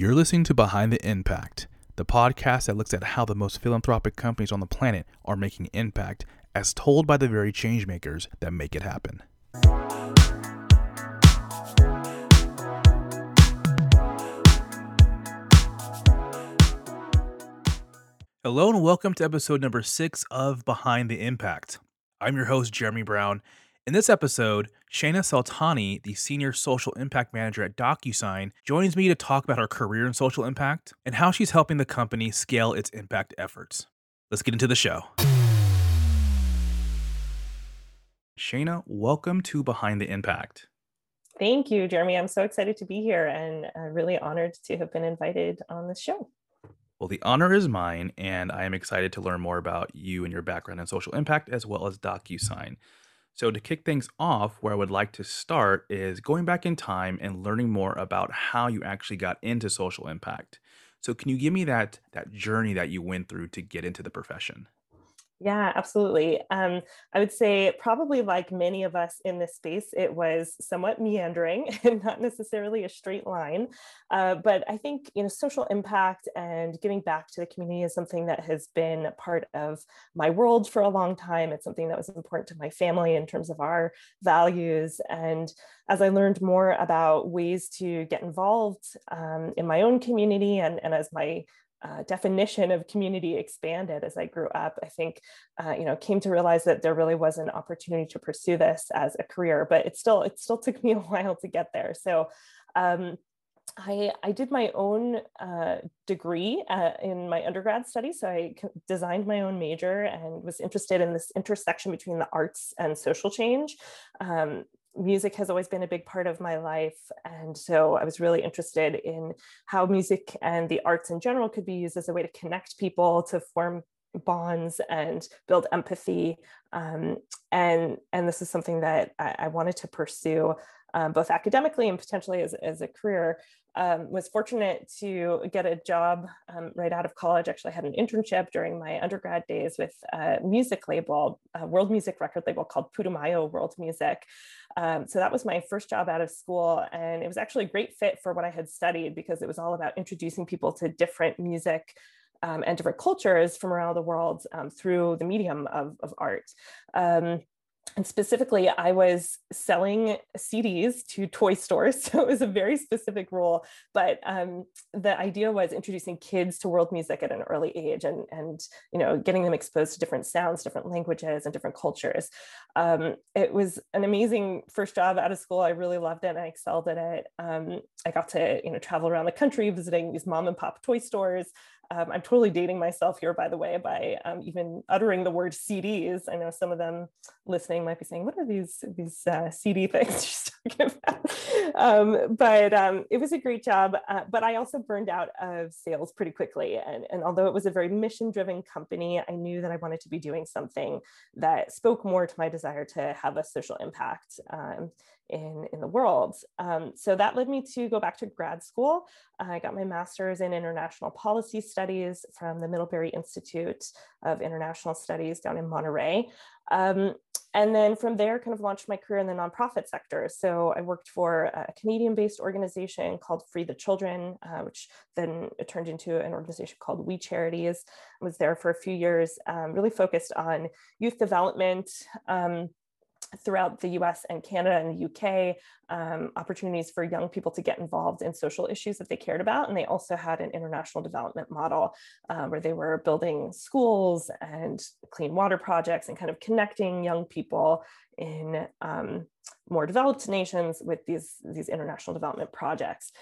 You're listening to Behind the Impact, the podcast that looks at how the most philanthropic companies on the planet are making impact, as told by the very changemakers that make it happen. Hello and welcome to episode number six of Behind the Impact. I'm your host, Jeremy Brown. In this episode, Shana Saltani, the Senior Social Impact Manager at DocuSign, joins me to talk about her career in social impact and how she's helping the company scale its impact efforts. Let's get into the show. Shana, welcome to Behind the Impact. Thank you, Jeremy. I'm so excited to be here and uh, really honored to have been invited on this show. Well, the honor is mine, and I am excited to learn more about you and your background in social impact as well as DocuSign. So, to kick things off, where I would like to start is going back in time and learning more about how you actually got into social impact. So, can you give me that that journey that you went through to get into the profession? Yeah, absolutely. Um, I would say, probably like many of us in this space, it was somewhat meandering and not necessarily a straight line. Uh, but I think you know, social impact and giving back to the community is something that has been part of my world for a long time. It's something that was important to my family in terms of our values. And as I learned more about ways to get involved um, in my own community, and, and as my uh, definition of community expanded as I grew up. I think, uh, you know, came to realize that there really was an opportunity to pursue this as a career, but it still it still took me a while to get there. So. Um, I, I did my own uh, degree uh, in my undergrad studies. So I designed my own major and was interested in this intersection between the arts and social change. Um, music has always been a big part of my life. And so I was really interested in how music and the arts in general could be used as a way to connect people, to form bonds and build empathy. Um, and, and this is something that I, I wanted to pursue um, both academically and potentially as, as a career. Um, was fortunate to get a job um, right out of college. Actually, I had an internship during my undergrad days with a music label, a world music record label called Putumayo World Music. Um, so that was my first job out of school. And it was actually a great fit for what I had studied because it was all about introducing people to different music um, and different cultures from around the world um, through the medium of, of art. And specifically i was selling cds to toy stores so it was a very specific role but um, the idea was introducing kids to world music at an early age and, and you know getting them exposed to different sounds different languages and different cultures. Um, it was an amazing first job out of school. I really loved it and i excelled at it. Um, i got to you know travel around the country visiting these mom and pop toy stores um, I'm totally dating myself here, by the way, by um, even uttering the word CDs. I know some of them listening might be saying, "What are these these uh, CD things talking about?" Um, but um, it was a great job. Uh, but I also burned out of sales pretty quickly, and, and although it was a very mission-driven company, I knew that I wanted to be doing something that spoke more to my desire to have a social impact um, in, in the world. Um, so that led me to go back to grad school. I got my master's in international policy studies from the Middlebury Institute of International Studies down in Monterey. Um, and then from there, kind of launched my career in the nonprofit sector. So I worked for a Canadian based organization called Free the Children, uh, which then turned into an organization called We Charities. I was there for a few years, um, really focused on youth development. Um, throughout the US and Canada and the UK, um, opportunities for young people to get involved in social issues that they cared about. And they also had an international development model uh, where they were building schools and clean water projects and kind of connecting young people in um, more developed nations with these, these international development projects.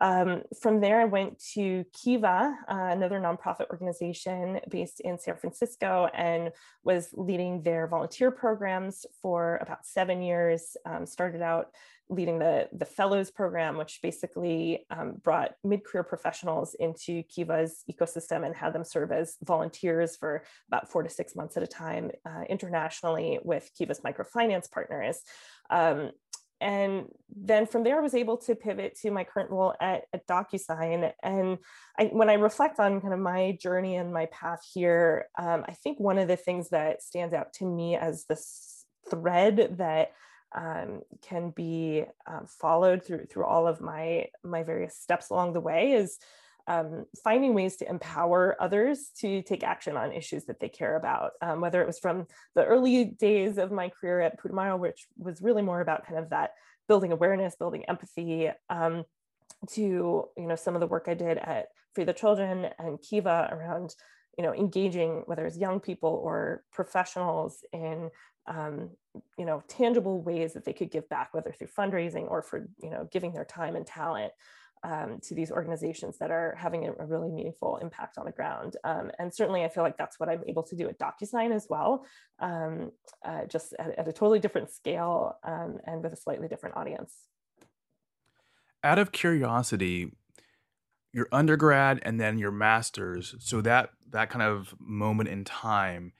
Um, from there, I went to Kiva, uh, another nonprofit organization based in San Francisco, and was leading their volunteer programs for about seven years. Um, started out leading the, the fellows program, which basically um, brought mid-career professionals into Kiva's ecosystem and had them serve as volunteers for about four to six months at a time uh, internationally with Kiva's microfinance partners. Um, and then from there, I was able to pivot to my current role at, at DocuSign. And I, when I reflect on kind of my journey and my path here, um, I think one of the things that stands out to me as this thread that um, can be um, followed through through all of my my various steps along the way is um, finding ways to empower others to take action on issues that they care about, um, whether it was from the early days of my career at Putumayo, which was really more about kind of that building awareness, building empathy, um, to you know some of the work I did at Free the Children and Kiva around you know engaging whether it's young people or professionals in um, you know tangible ways that they could give back whether through fundraising or for you know giving their time and talent um, to these organizations that are having a, really meaningful impact on the ground. Um, and certainly I feel like that's what I'm able to do at DocuSign as well, um, uh, just at, at, a totally different scale um, and with a slightly different audience. Out of curiosity, your undergrad and then your master's, so that that kind of moment in time,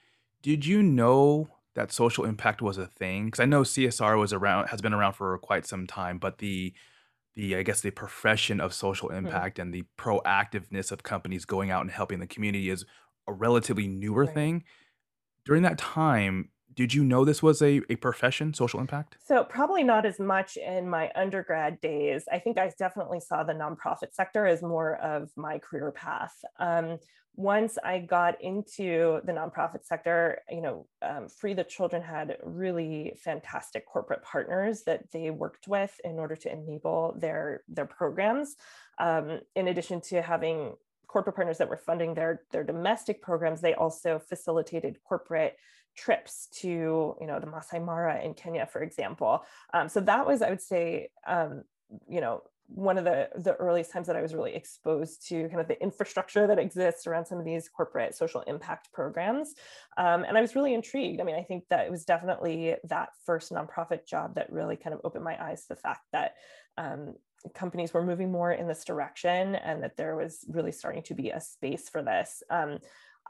did you know that social impact was a thing? Because I know CSR was around, has been around for quite some time, but the the I guess the profession of social Mhm. impact and the proactiveness of companies going out and helping the community is a relatively newer Right. thing. During that time, did you know this was a, a profession, social impact? So probably not as much in my undergrad days. I think I definitely saw the nonprofit sector as more of my career path. Um, once I got into the nonprofit sector, you know, um, Free the Children had really fantastic corporate partners that they worked with in order to enable their their programs. Um, in addition to having corporate partners that were funding their their domestic programs, they also facilitated corporate trips to you know the Masai Mara in Kenya, for example. Um, so that was, I would say, um, you know, one of the the earliest times that I was really exposed to kind of the infrastructure that exists around some of these corporate social impact programs, um, and I was really intrigued. I mean, I think that it was definitely that first nonprofit job that really kind of opened my eyes to the fact that um, companies were moving more in this direction and that there was really starting to be a space for this.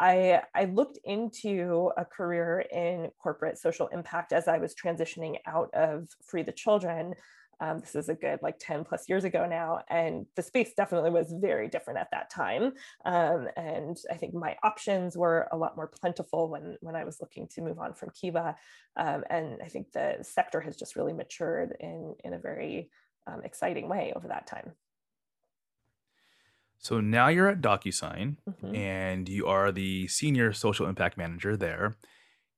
I, I looked into a career in corporate social impact as I was transitioning out of Free the Children. Um, this is a good like 10 plus years ago now, and the space definitely was very different at that time. Um, and I think my options were a lot more plentiful when, when I was looking to move on from Kiva. Um, and I think the sector has just really matured in, in a very um, exciting way over that time. So now you're at DocuSign Mhm. and you are the senior social impact manager there.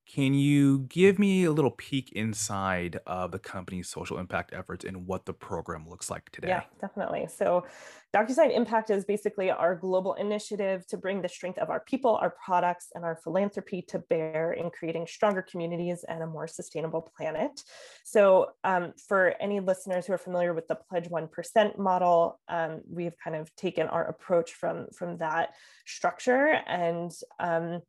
Can you give me a little peek inside of the company's social impact efforts and what the program looks like today? Yeah, definitely. So, DocuSign Impact is basically our global initiative to bring the strength of our people, our products, and our philanthropy to bear in creating stronger communities and a more sustainable planet. So, um, for any listeners who are familiar with the Pledge 1% model, um, we've kind of taken our approach from, from that structure and um,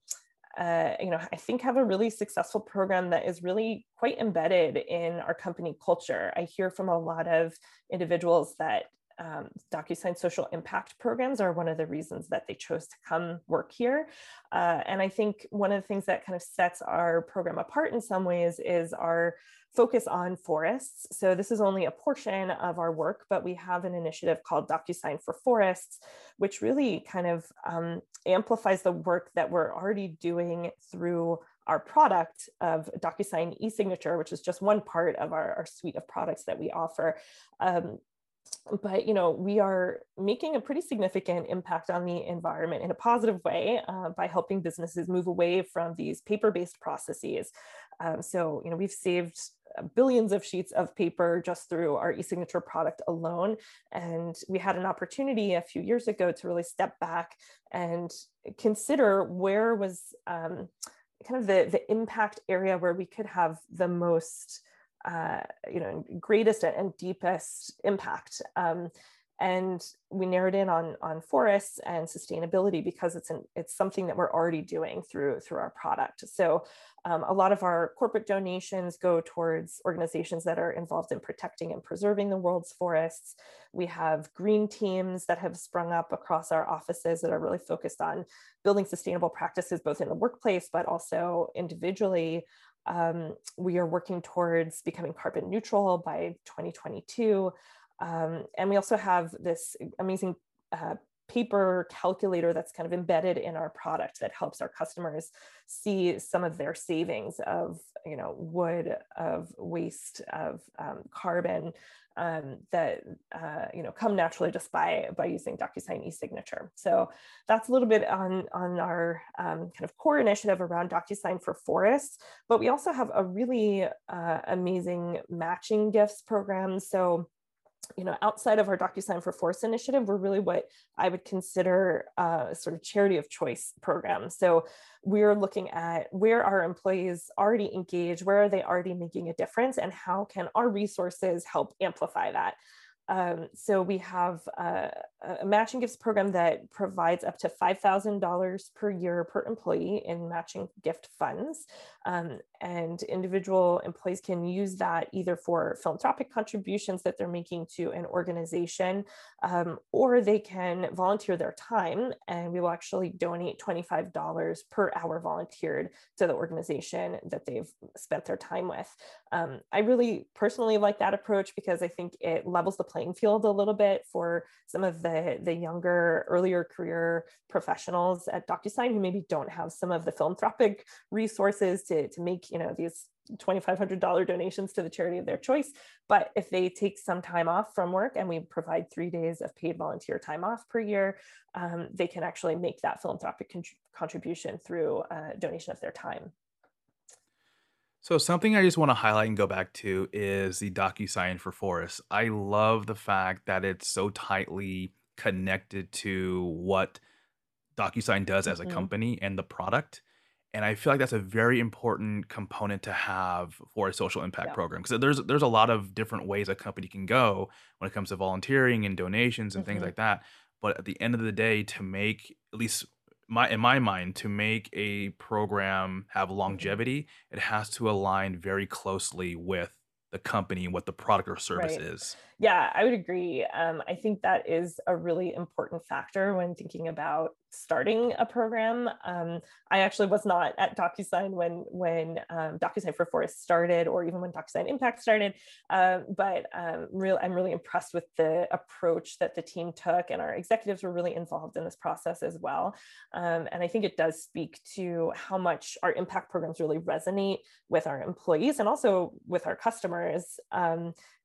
uh, you know, I think have a really successful program that is really quite embedded in our company culture. I hear from a lot of individuals that um, DocuSign social impact programs are one of the reasons that they chose to come work here. Uh, and I think one of the things that kind of sets our program apart in some ways is our focus on forests. So this is only a portion of our work, but we have an initiative called DocuSign for Forests, which really kind of um, amplifies the work that we're already doing through our product of DocuSign e-signature, which is just one part of our, our suite of products that we offer. Um, but you know we are making a pretty significant impact on the environment in a positive way uh, by helping businesses move away from these paper-based processes. Um, so you know we've saved billions of sheets of paper just through our e-signature product alone and we had an opportunity a few years ago to really step back and consider where was um, kind of the, the impact area where we could have the most uh, you know, greatest and deepest impact. Um, and we narrowed in on on forests and sustainability because it's an it's something that we're already doing through through our product. So um, a lot of our corporate donations go towards organizations that are involved in protecting and preserving the world's forests. We have green teams that have sprung up across our offices that are really focused on building sustainable practices both in the workplace but also individually um, we are working towards becoming carbon neutral by 2022. Um, and we also have this amazing uh, paper calculator that's kind of embedded in our product that helps our customers see some of their savings of you know wood of waste of um, carbon um, that uh, you know come naturally just by by using DocuSign e-signature. So that's a little bit on on our um, kind of core initiative around DocuSign for forests. But we also have a really uh, amazing matching gifts program. So you know, outside of our DocuSign for Forests initiative, we're really what I would consider a sort of charity of choice program. So we're looking at where our employees already engaged, where are they already making a difference, and how can our resources help amplify that. Um, so we have a, a, matching gifts program that provides up to $5,000 per year per employee in matching gift funds. Um, and individual employees can use that either for philanthropic contributions that they're making to an organization, um, or they can volunteer their time and we will actually donate $25 per hour volunteered to the organization that they've spent their time with. Um, I really personally like that approach because I think it levels the playing field a little bit for some of the, the younger, earlier career professionals at DocuSign who maybe don't have some of the philanthropic resources to, to make you know these $2,500 donations to the charity of their choice. But if they take some time off from work and we provide three days of paid volunteer time off per year, um, they can actually make that philanthropic con- contribution through a donation of their time. So something I just want to highlight and go back to is the DocuSign for Forests. I love the fact that it's so tightly connected to what DocuSign does as a Mhm. company and the product. And I feel like that's a very important component to have for a social impact Yeah. program because there's there's a lot of different ways a company can go when it comes to volunteering and donations and things Mhm. like that. But at the end of the day, to make at least my in my mind, to make a program have Mhm. longevity, it has to align very closely with the company and what the product or service Right. is. Yeah, I would agree. Um, I think that is a really important factor when thinking about starting a program. Um, I actually was not at DocuSign when when um, DocuSign for Forest started, or even when DocuSign Impact started. Um, but um, real, I'm really impressed with the approach that the team took, and our executives were really involved in this process as well. Um, and I think it does speak to how much our impact programs really resonate with our employees and also with our customers.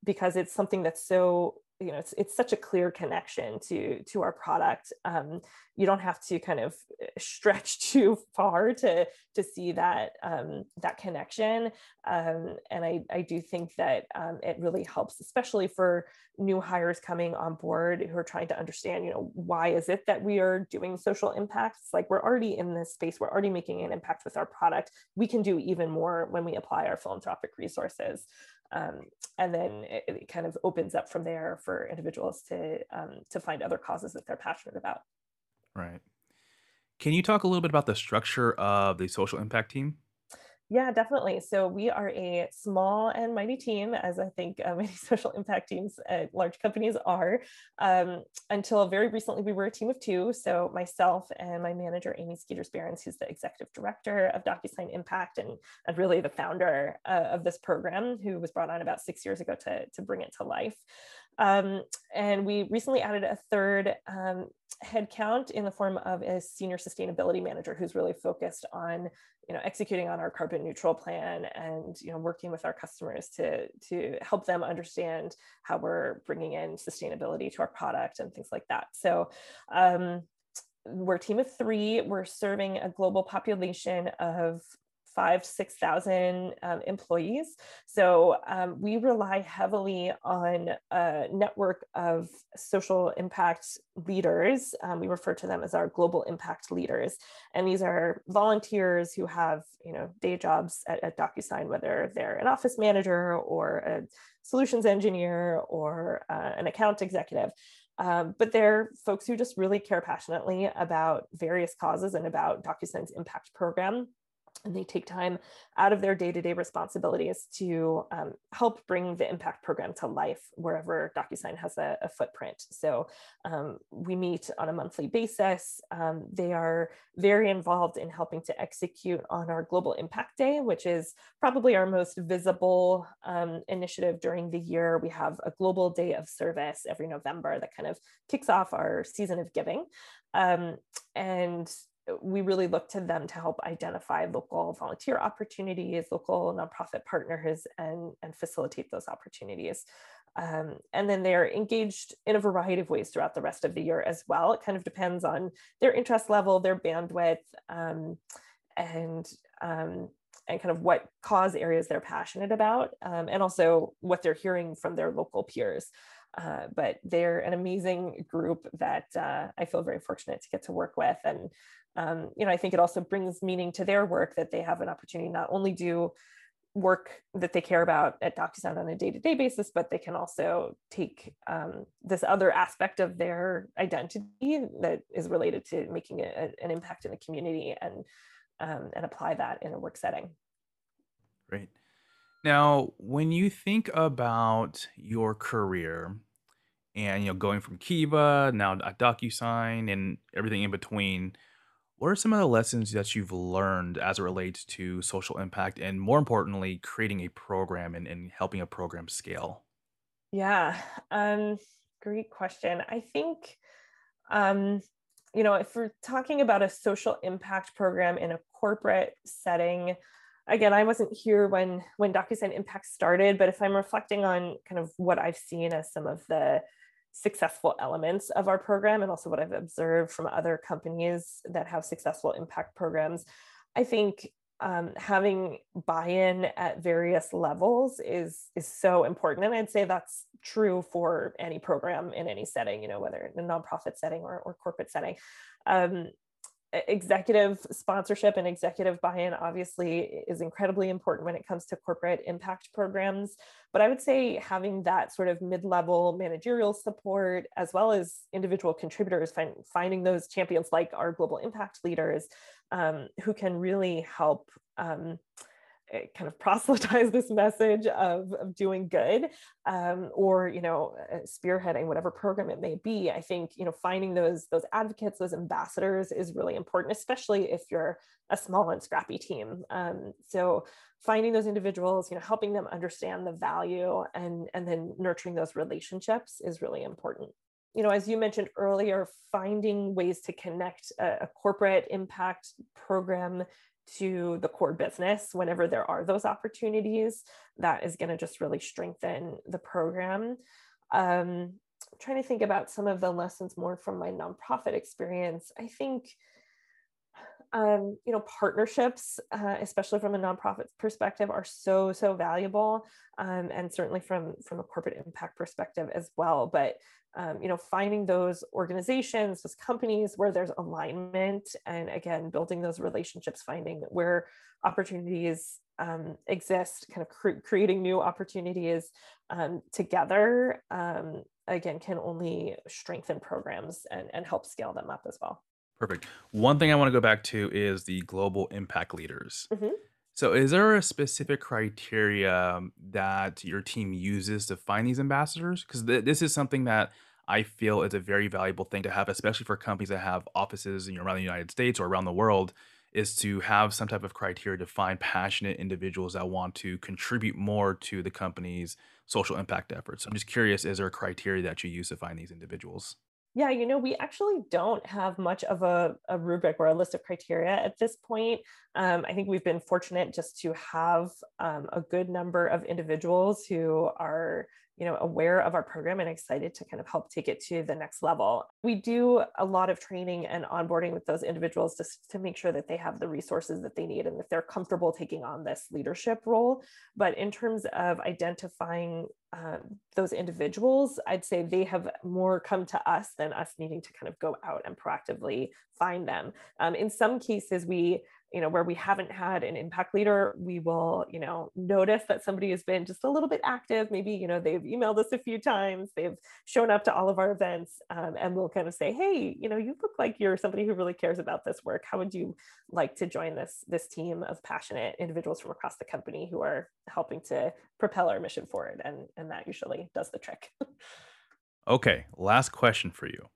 Because it's something that's so you know it's, it's such a clear connection to to our product um, you don't have to kind of eh, stretch too far to to see that um, that connection. Um, and I, I do think that um, it really helps especially for new hires coming on board who are trying to understand you know why is it that we are doing social impacts like we're already in this space we're already making an impact with our product. We can do even more when we apply our philanthropic resources um, and then it, it, kind of opens up from there for individuals to um, to find other causes that they're passionate about. Right. Can you talk a little bit about the structure of the social impact team? Yeah, definitely. So we are a small and mighty team, as I think uh, many social impact teams at large companies are. Um, until very recently, we were a team of two. So myself and my manager, Amy Skeeters Behrens, who's the executive director of DocuSign Impact and, and really the founder uh, of this program, who was brought on about six years ago to, to bring it to life. Um, and we recently added a third um, headcount in the form of a senior sustainability manager who's really focused on you know executing on our carbon neutral plan and you know working with our customers to to help them understand how we're bringing in sustainability to our product and things like that. So um, we're a team of three. We're serving a global population of five to 6,000 um, employees. So um, we rely heavily on a network of social impact leaders. Um, we refer to them as our global impact leaders. And these are volunteers who have, you know, day jobs at, at DocuSign, whether they're an office manager or a solutions engineer or uh, an account executive. Um, but they're folks who just really care passionately about various causes and about DocuSign's impact program and they take time out of their day-to-day responsibilities to um, help bring the impact program to life wherever DocuSign has a, a footprint. So um, we meet on a monthly basis. Um, they are very involved in helping to execute on our Global Impact Day, which is probably our most visible um, initiative during the year. We have a global day of service every November that kind of kicks off our season of giving. Um, and we really look to them to help identify local volunteer opportunities, local nonprofit partners, and, and facilitate those opportunities. Um, and then they're engaged in a variety of ways throughout the rest of the year as well. It kind of depends on their interest level, their bandwidth, um, and um, and kind of what cause areas they're passionate about, um, and also what they're hearing from their local peers. Uh, but they're an amazing group that uh, I feel very fortunate to get to work with, and um, you know, I think it also brings meaning to their work that they have an opportunity not only do work that they care about at DocuSign on a day-to-day basis, but they can also take um, this other aspect of their identity that is related to making a, an impact in the community and um, and apply that in a work setting. Great. Now, when you think about your career and you know going from Kiva now DocuSign and everything in between, what are some of the lessons that you've learned as it relates to social impact and more importantly, creating a program and, and helping a program scale? Yeah, um, great question. I think, um, you know, if we're talking about a social impact program in a corporate setting, again, I wasn't here when when DocuSign Impact started, but if I'm reflecting on kind of what I've seen as some of the successful elements of our program and also what I've observed from other companies that have successful impact programs. I think um, having buy-in at various levels is is so important and i'd say that's true for any program in any setting you know whether in a nonprofit setting or, or corporate setting um, executive sponsorship and executive buy-in obviously is incredibly important when it comes to corporate impact programs. But i would say having that sort of mid-level managerial support as well as individual contributors find, finding those champions like our global impact leaders um, who can really help um, kind of proselytize this message of, of doing good um, or you know uh, spearheading whatever program it may be. I think you know finding those those advocates those ambassadors is really important especially if you're a small and scrappy team. Um, so finding those individuals you know helping them understand the value and and then nurturing those relationships is really important. You know, as you mentioned earlier, finding ways to connect a, a, corporate impact program to the core business whenever there are those opportunities that is going to just really strengthen the program. Um, trying to think about some of the lessons more from my nonprofit experience i think um, you know partnerships uh, especially from a nonprofit perspective are so so valuable um, and certainly from from a corporate impact perspective as well. But um, you know finding those organizations those companies where there's alignment and again building those relationships finding where opportunities um, exist kind of cre- creating new opportunities um, together um, again can only strengthen programs and, and help scale them up as well Perfect. One thing I want to go back to is the global impact leaders. Mhm. So, is there a specific criteria that your team uses to find these ambassadors? Because th- this is something that I feel is a very valuable thing to have, especially for companies that have offices you know, around the United States or around the world, is to have some type of criteria to find passionate individuals that want to contribute more to the company's social impact efforts. So I'm just curious, is there a criteria that you use to find these individuals? Yeah, you know, we actually don't have much of a, a rubric or a list of criteria at this point. Um, I think we've been fortunate just to have um, a good number of individuals who are you know aware of our program and excited to kind of help take it to the next level we do a lot of training and onboarding with those individuals just to make sure that they have the resources that they need and that they're comfortable taking on this leadership role but in terms of identifying um, those individuals i'd say they have more come to us than us needing to kind of go out and proactively find them. Um, in some cases we you know where we haven't had an impact leader we will you know notice that somebody has been just a little bit active. Maybe you know they've emailed us a few times they've shown up to all of our events um, and we'll kind of say hey you know you look like you're somebody who really cares about this work. How would you like to join this this team of passionate individuals from across the company who are helping to propel our mission forward? And and that usually does the trick. Okay last question for you.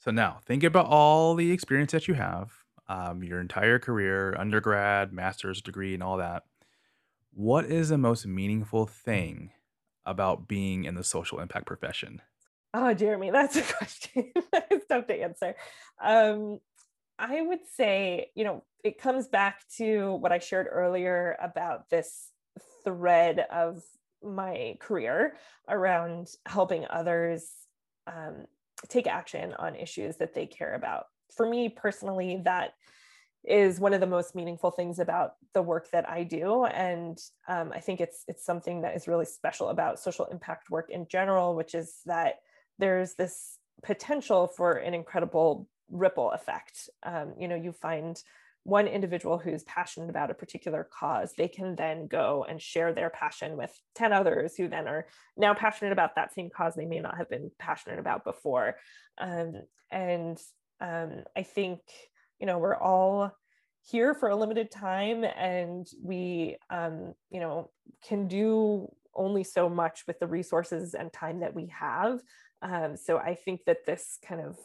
So now think about all the experience that you have um, your entire career, undergrad, master's degree, and all that. What is the most meaningful thing about being in the social impact profession? Oh, Jeremy, that's a question. it's tough to answer. Um, I would say, you know, it comes back to what I shared earlier about this thread of my career around helping others um, take action on issues that they care about for me personally, that is one of the most meaningful things about the work that I do. And um, I think it's it's something that is really special about social impact work in general, which is that there's this potential for an incredible ripple effect. Um, you know, you find one individual who's passionate about a particular cause, they can then go and share their passion with 10 others who then are now passionate about that same cause they may not have been passionate about before. Um, and um, I think, you know, we're all here for a limited time and we, um, you know, can do only so much with the resources and time that we have. Um, so I think that this kind of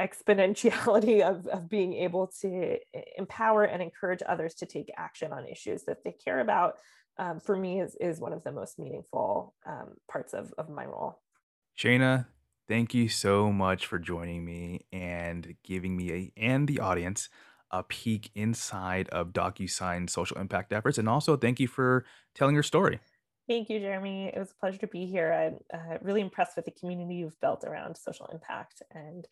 exponentiality of, of being able to empower and encourage others to take action on issues that they care about um, for me is, is one of the most meaningful um, parts of, of my role. Shana, Thank you so much for joining me and giving me a, and the audience a peek inside of DocuSign social impact efforts. And also, thank you for telling your story. Thank you, Jeremy. It was a pleasure to be here. I'm uh, really impressed with the community you've built around social impact and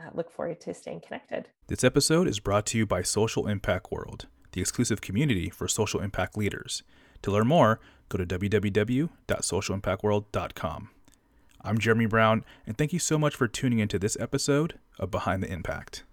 uh, look forward to staying connected. This episode is brought to you by Social Impact World, the exclusive community for social impact leaders. To learn more, go to www.socialimpactworld.com. I'm Jeremy Brown, and thank you so much for tuning into this episode of Behind the Impact.